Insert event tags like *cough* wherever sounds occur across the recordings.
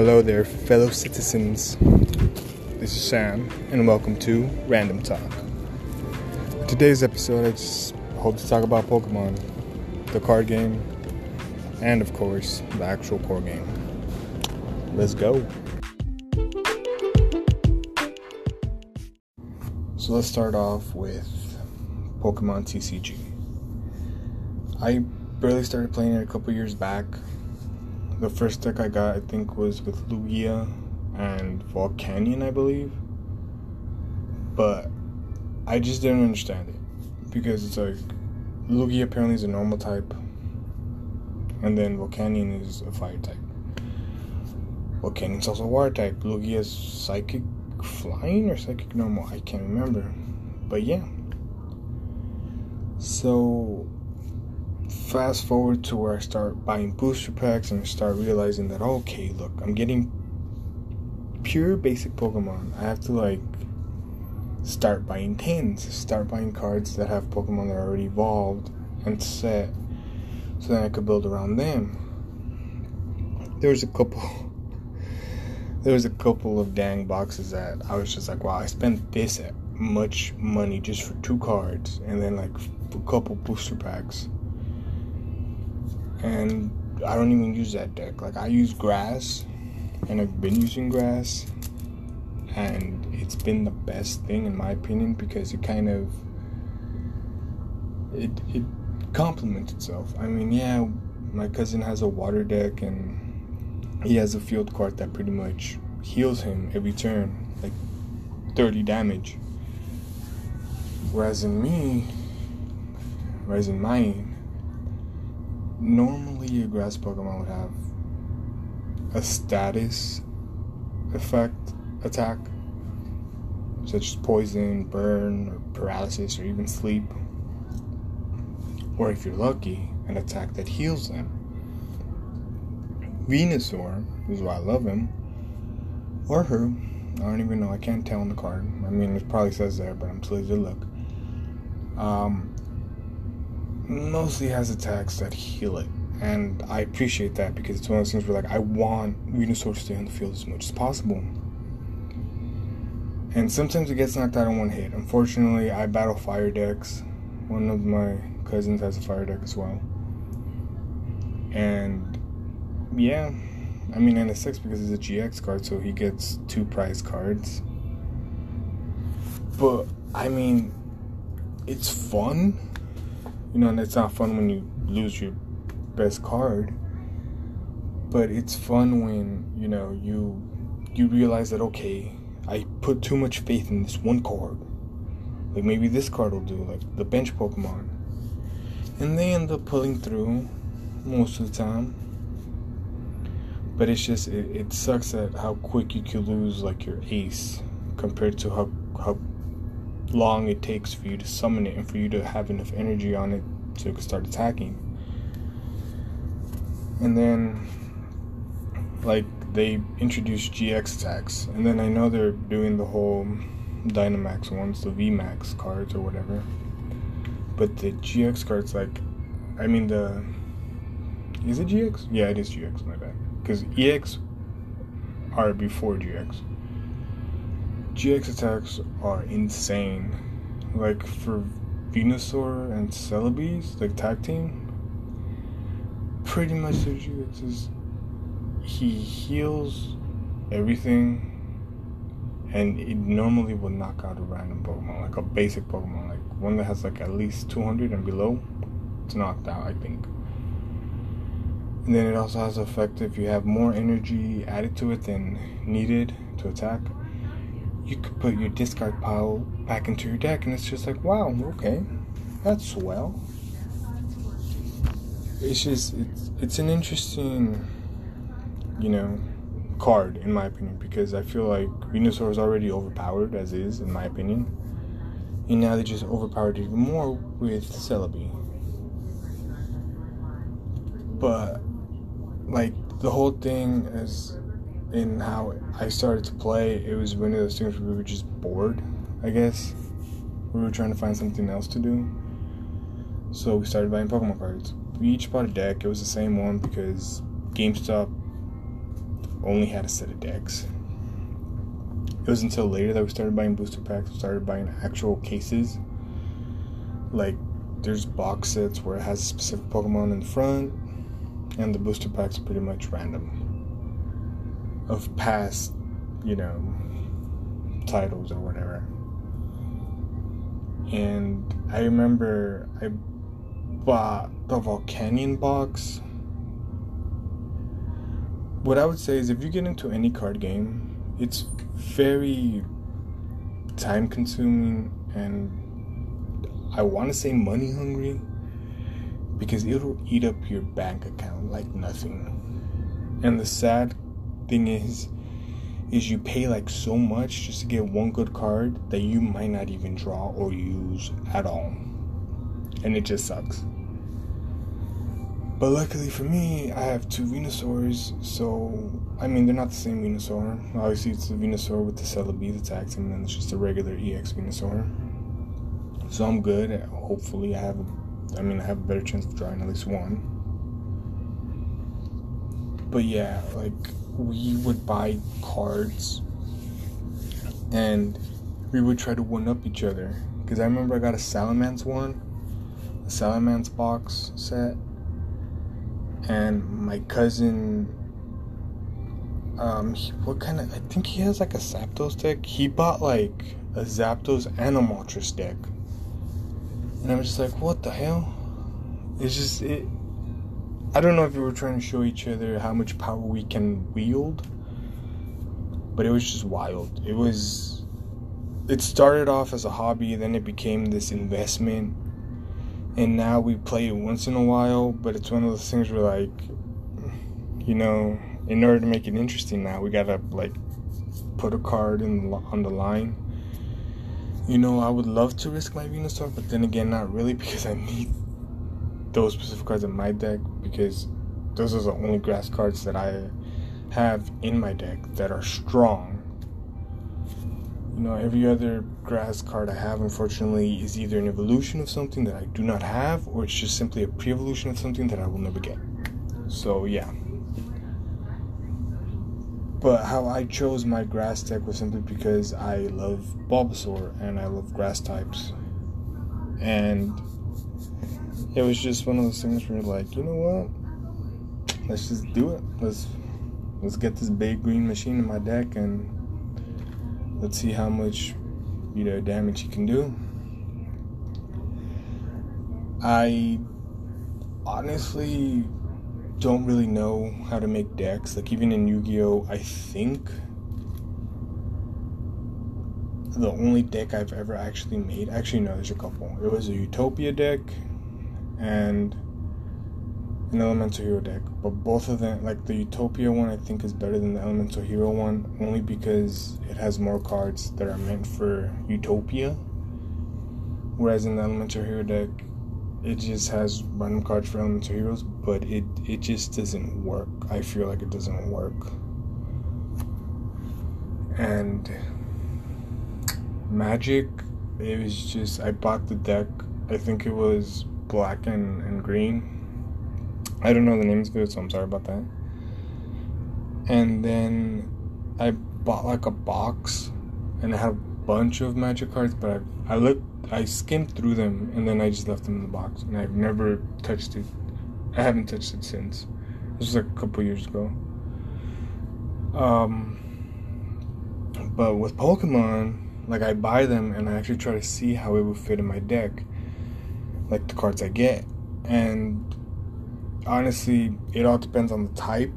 Hello there, fellow citizens. This is Sam, and welcome to Random Talk. Today's episode, I just hope to talk about Pokemon, the card game, and of course, the actual core game. Let's go. So let's start off with Pokemon TCG. I barely started playing it a couple years back. The first deck I got, I think, was with Lugia and Volcanion, I believe. But I just didn't understand it because it's like Lugia apparently is a normal type, and then Volcanion is a fire type. Volcanion's also a water type. Lugia is psychic flying or psychic normal. I can't remember, but yeah. So fast forward to where I start buying booster packs and I start realizing that okay, look, I'm getting pure basic Pokemon. I have to like start buying tins, start buying cards that have Pokemon that are already evolved and set, so then I could build around them. There was a couple. *laughs* There was a couple of dang boxes that I was just like, wow, I spent this much money just for two cards, and then like a couple booster packs and I don't even use that deck. Like I use grass, and I've been using grass, and it's been the best thing in my opinion because it kind of it it complements itself. I mean, yeah, my cousin has a water deck and he has a field card that pretty much heals him every turn, like 30 damage. Whereas in me, whereas in mine, normally a grass Pokemon would have a status effect attack, such as poison, burn, or paralysis, or even sleep. Or if you're lucky, an attack that heals them. Venusaur is why I love him. Or her. I don't even know. I can't tell on the card. I mean, it probably says there, but I'm too lazy to look. Um, mostly has attacks that heal it. And I appreciate that because it's one of those things where like I want Venusaur to stay on the field as much as possible. And sometimes it gets knocked out in one hit. Unfortunately, I battle fire decks. One of my cousins has a fire deck as well. And yeah, I mean, and it sucks because it's a GX card, so he gets two prize cards. But I mean, it's fun you know, and it's not fun when you lose your best card. But it's fun when, you know, you you realize that okay, I put too much faith in this one card. Like maybe this card will do, like the bench Pokemon. And they end up pulling through most of the time. But it's just it, it sucks at how quick you can lose like your ace compared to how how long it takes for you to summon it and for you to have enough energy on it can start attacking. And then, like, they introduced GX attacks. And then I know they're doing the whole Dynamax ones, the VMAX cards or whatever. But the GX cards, like, I mean, the. Is it GX? Yeah, it is GX, my bad. Because EX are before GX. GX attacks are insane. Like for Venusaur and Celebi, like tag team, pretty much their GX is he heals everything and it normally will knock out a random Pokemon, like a basic Pokemon, like one that has like at least 200 and below. It's knocked out, I think. And then it also has effect if you have more energy added to it than needed to attack you could put your discard pile back into your deck, and it's just like, wow, okay, that's swell. It's just it's it's an interesting, you know, card in my opinion because I feel like Venusaur is already overpowered as is in my opinion, and now they just overpowered it even more with Celebi. But like the whole thing is in how I started to play, it was one of those things where we were just bored, I guess. We were trying to find something else to do. So we started buying Pokemon cards. We each bought a deck. It was the same one because GameStop only had a set of decks. It was until later that we started buying booster packs, we started buying actual cases. Like, there's box sets where it has a specific Pokemon in the front, and the booster packs are pretty much random of past, you know, titles or whatever. And I remember I bought the Volcanion box. What I would say is if you get into any card game, it's very time consuming and I want to say money hungry because it'll eat up your bank account like nothing. And the sad thing is is you pay like so much just to get one good card that you might not even draw or use at all. And it just sucks. But luckily for me, I have two Venusaurs, so I mean they're not the same Venusaur. Obviously, it's the Venusaur with the Celebi attacks him, and then it's just a regular EX Venusaur. So I'm good. Hopefully, I have. A, I mean, I have a better chance of drawing at least one. But yeah, like we would buy cards, and we would try to one up each other. Because I remember I got a Salamence one, a Salamence box set and my cousin um he, what kind of i think he has like a zapdos deck. He bought like a zapdos and a moltres deck. And i'm just like what the hell? It's just it i don't know if we were trying to show each other how much power we can wield but it was just wild. It was it started off as a hobby then it became this investment and now we play it once in a while but it's one of those things where like you know in order to make it interesting now we gotta like put a card in on the line. You know i would love to risk my venusaur but then again not really *laughs* because i need those specific cards in my deck because those are the only grass cards that i have in my deck that are strong you know, every other grass card I have, unfortunately, is either an evolution of something that I do not have, or it's just simply a pre evolution of something that I will never get. So, yeah. But how I chose my grass deck was simply because I love Bulbasaur and I love grass types. And it was just one of those things where, like, you know what? Let's just do it. Let's let's get this big green machine in my deck and let's see how much you know damage he can do. I honestly don't really know how to make decks. Like even in Yu-Gi-Oh, I think the only deck I've ever actually made. Actually, no, there's a couple. It was a Utopia deck and an Elemental Hero deck, but both of them, like the Utopia one, I think is better than the Elemental Hero one, only because it has more cards that are meant for Utopia. Whereas in the Elemental Hero deck, it just has random cards for Elemental Heroes, but it it just doesn't work. I feel like it doesn't work. And Magic, it was just I bought the deck. I think it was black and, and green I don't know the names of it, so I'm sorry about that. And then I bought like a box, and it had a bunch of magic cards, but I I looked, I skimmed through them, and then I just left them in the box, and I've never touched it. I haven't touched it since. This was like a couple years ago. Um, but with Pokemon, like I buy them and I actually try to see how it would fit in my deck, like the cards I get, and honestly, it all depends on the type.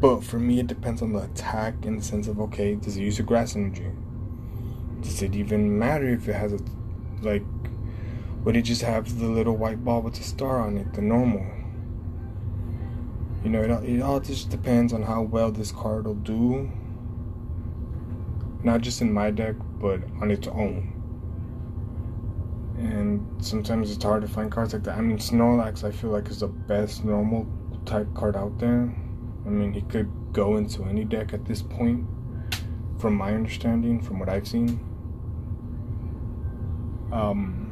But for me, it depends on the attack in the sense of okay, does it use a grass energy? Does it even matter if it has a like? Would it just have the little white ball with the star on it, the normal? You know, it, it all just depends on how well this card will do. Not just in my deck, but on its own and sometimes it's hard to find cards like that. I mean, Snorlax, I feel like is the best normal type card out there. I mean, he could go into any deck at this point, from my understanding, from what I've seen. Um,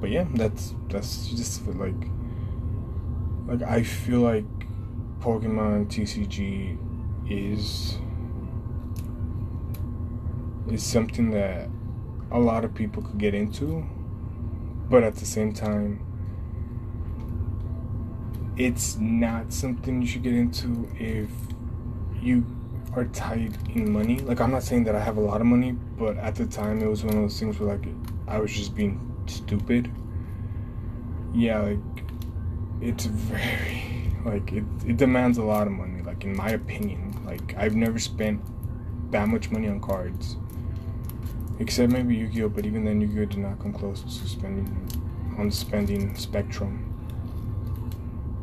but yeah, that's that's just like like I feel like Pokemon TCG is is something that a lot of people could get into, but at the same time, it's not something you should get into if you are tight in money. Like I'm not saying that I have a lot of money, but at the time it was one of those things where like I was just being stupid. Yeah, like it's very *laughs* like it, it demands a lot of money, like in my opinion. Like I've never spent that much money on cards. Except maybe Yu-Gi-Oh, but even then Yu-Gi-Oh did not come close to spending on spending spectrum.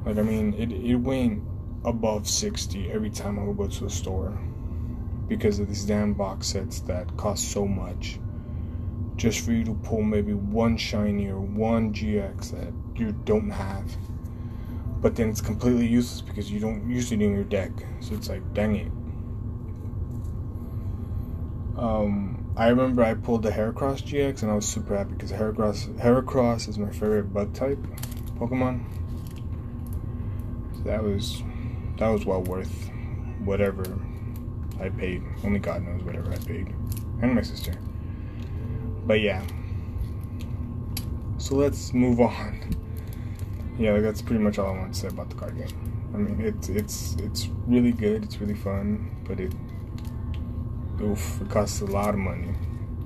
Like I mean, it it went above sixty every time I would go to a store because of these damn box sets that cost so much just for you to pull maybe one shiny or one GX that you don't have. But then it's completely useless because you don't use it in your deck. So it's like, dang it. Um, I remember I pulled the Heracross GX and I was super happy because Heracross Heracross is my favorite bug type Pokemon. So that was that was well worth whatever I paid. Only God knows whatever I paid. And my sister. But yeah. So let's move on. Yeah, that's pretty much all I want to say about the card game. I mean, it's it's it's really good. It's really fun, but it oof, it costs a lot of money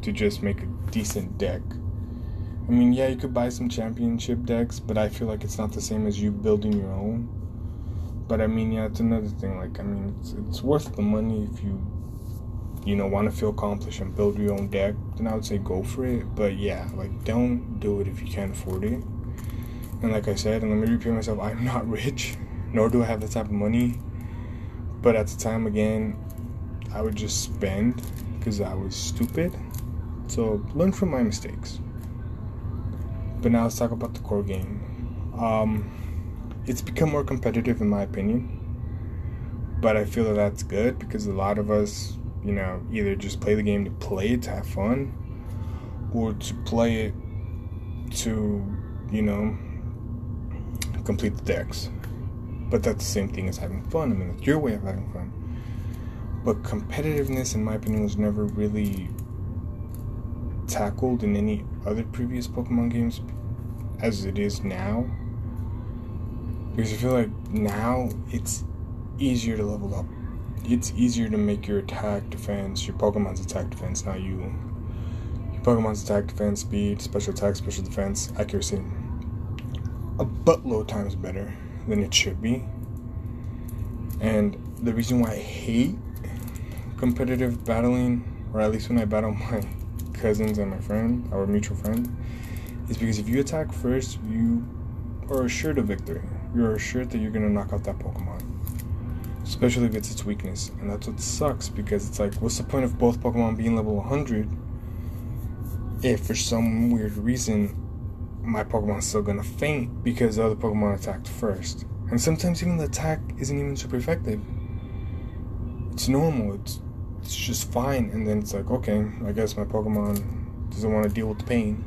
to just make a decent deck. I mean, yeah, you could buy some championship decks, but I feel like it's not the same as you building your own. But I mean, yeah, it's another thing. Like, I mean, it's, it's worth the money if you you know, want to feel accomplished and build your own deck, then I would say go for it. But yeah, like don't do it if you can't afford it. And like I said, and let me repeat myself, I'm not *laughs* rich, nor do I have the type of money. But at the time, again, I would just spend because I was stupid. So learn from my mistakes. But now let's talk about the core game. Um, it's become more competitive in my opinion. But I feel that that's good because a lot of us you know, either just play the game to play it to have fun or to play it to, you know, complete the decks. But that's the same thing as having fun. I mean, it's your way of having fun. But competitiveness, in my opinion, was never really tackled in any other previous Pokemon games as it is now. Because I feel like now it's easier to level up it's easier to make your attack defense, your Pokemon's attack defense, not you. Your Pokemon's attack defense, speed, special attack, special defense, accuracy. A buttload times better than it should be. And the reason why I hate competitive battling, or at least when I battle *laughs* my cousins and my friend, our mutual friend, is because if you attack first, you are assured of victory. You're assured that you're gonna knock out that Pokemon especially if it's its weakness. And that's what sucks because it's like, what's the point of both Pokemon being level 100 if for some weird reason my Pokemon's still gonna faint because the other Pokemon attacked first? And sometimes even the attack isn't even super effective. It's normal, it's, it's just fine. And then it's like, okay, I guess my Pokemon doesn't want to deal with the pain.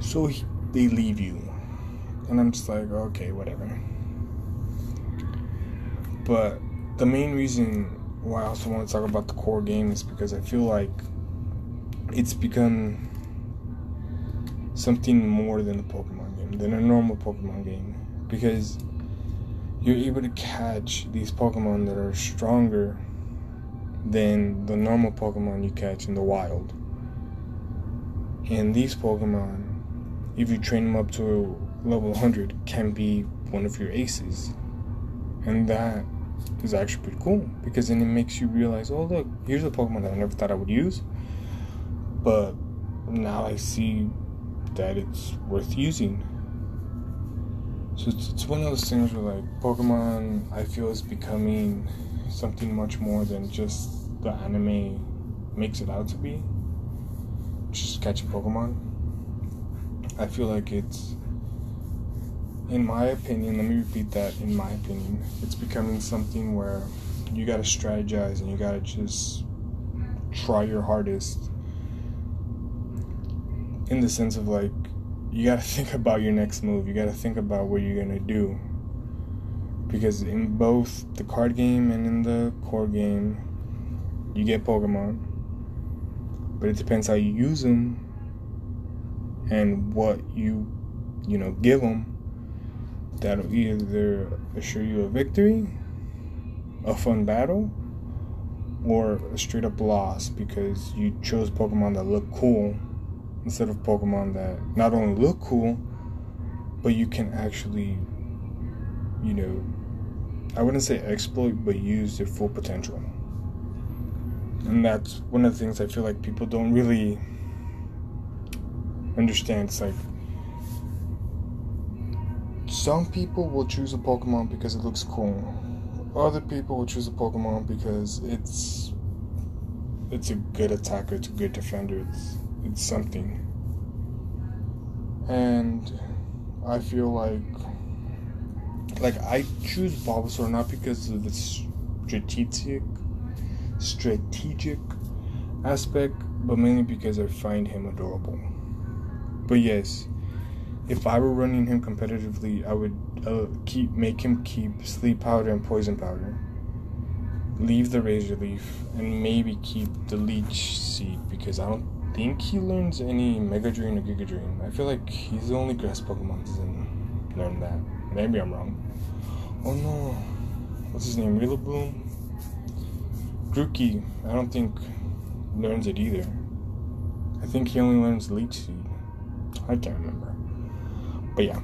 So he, they leave you. And I'm just like, okay, whatever. But the main reason why I also want to talk about the core game is because I feel like it's become something more than a Pokemon game, than a normal Pokemon game. Because you're able to catch these Pokemon that are stronger than the normal Pokemon you catch in the wild. And these Pokemon, if you train them up to level 100, can be one of your aces. And that is actually pretty cool because then it makes you realize, oh look, here's a Pokemon that I never thought I would use, but now I see that it's worth using. So it's, it's one of those things where like Pokemon, I feel is becoming something much more than just the anime makes it out to be. Just catching Pokemon. I feel like it's in my opinion, let me repeat that. In my opinion, it's becoming something where you got to strategize and you got to just try your hardest. In the sense of like, you got to think about your next move. You got to think about what you're gonna do. because in both the card game and in the core game, you get Pokemon, but it depends how you use them and what you, you know, give them. That'll either assure you a victory, a fun battle, or a straight up loss because you chose Pokemon that look cool instead of Pokemon that not only look cool, but you can actually, you know, I wouldn't say exploit, but use their full potential. And that's one of the things I feel like people don't really understand. It's like some people will choose a Pokemon because it looks cool. Other people will choose a Pokemon because it's it's a good attacker, it's a good defender, it's it's something. And I feel like like I choose Bulbasaur not because of the strategic strategic aspect, but mainly because I find him adorable. But yes, if I were running him competitively, I would uh, keep make him keep sleep powder and poison powder. Leave the razor leaf and maybe keep the leech seed because I don't think he learns any Mega Drain or Giga Drain. I feel like he's the only grass Pokemon doesn't learn that. Maybe I'm wrong. Oh no. What's his name? Rillaboom? Grookey, I don't think learns it either. I think he only learns Leech Seed. I can't remember. But yeah.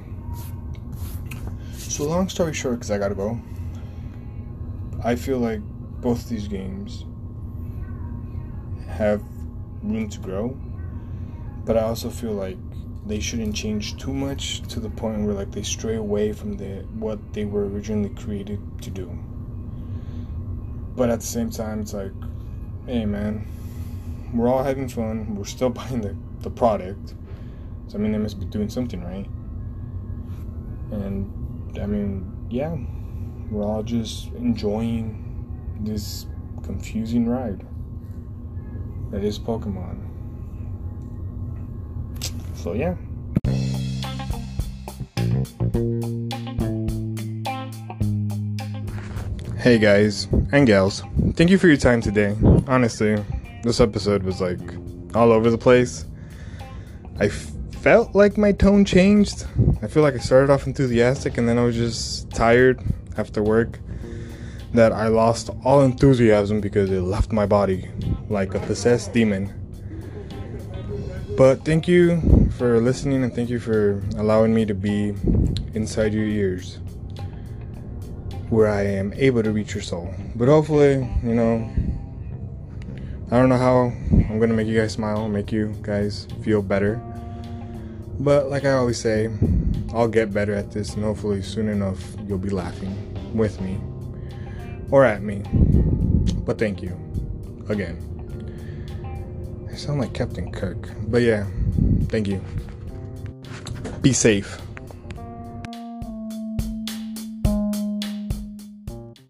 So long story short, because I gotta go. I feel like both these games have room to grow, but I also feel like they shouldn't change too much to the point where like they stray away from the what they were originally created to do. But at the same time, it's like, hey man, we're all having fun. We're still *laughs* buying the, the product. So I mean, they must be doing something right. And I mean, yeah, we're all just enjoying this confusing ride that is Pokemon. So yeah. Hey guys and gals, thank you for your time today. Honestly, this episode was like all over the place. I felt like my tone changed. I feel like I started off enthusiastic and then I was just tired after work. That I lost all enthusiasm because it left my body like a possessed demon. But thank you for listening and thank you for allowing me to be inside your ears where I am able to reach your soul. But hopefully, you know, I don't know how I'm gonna make you guys smile, make you guys feel better. But like I always say, I'll get better at this, and hopefully soon enough you'll be laughing with me or at me. But thank you again. I sound like Captain Kirk, but yeah, thank you. Be safe.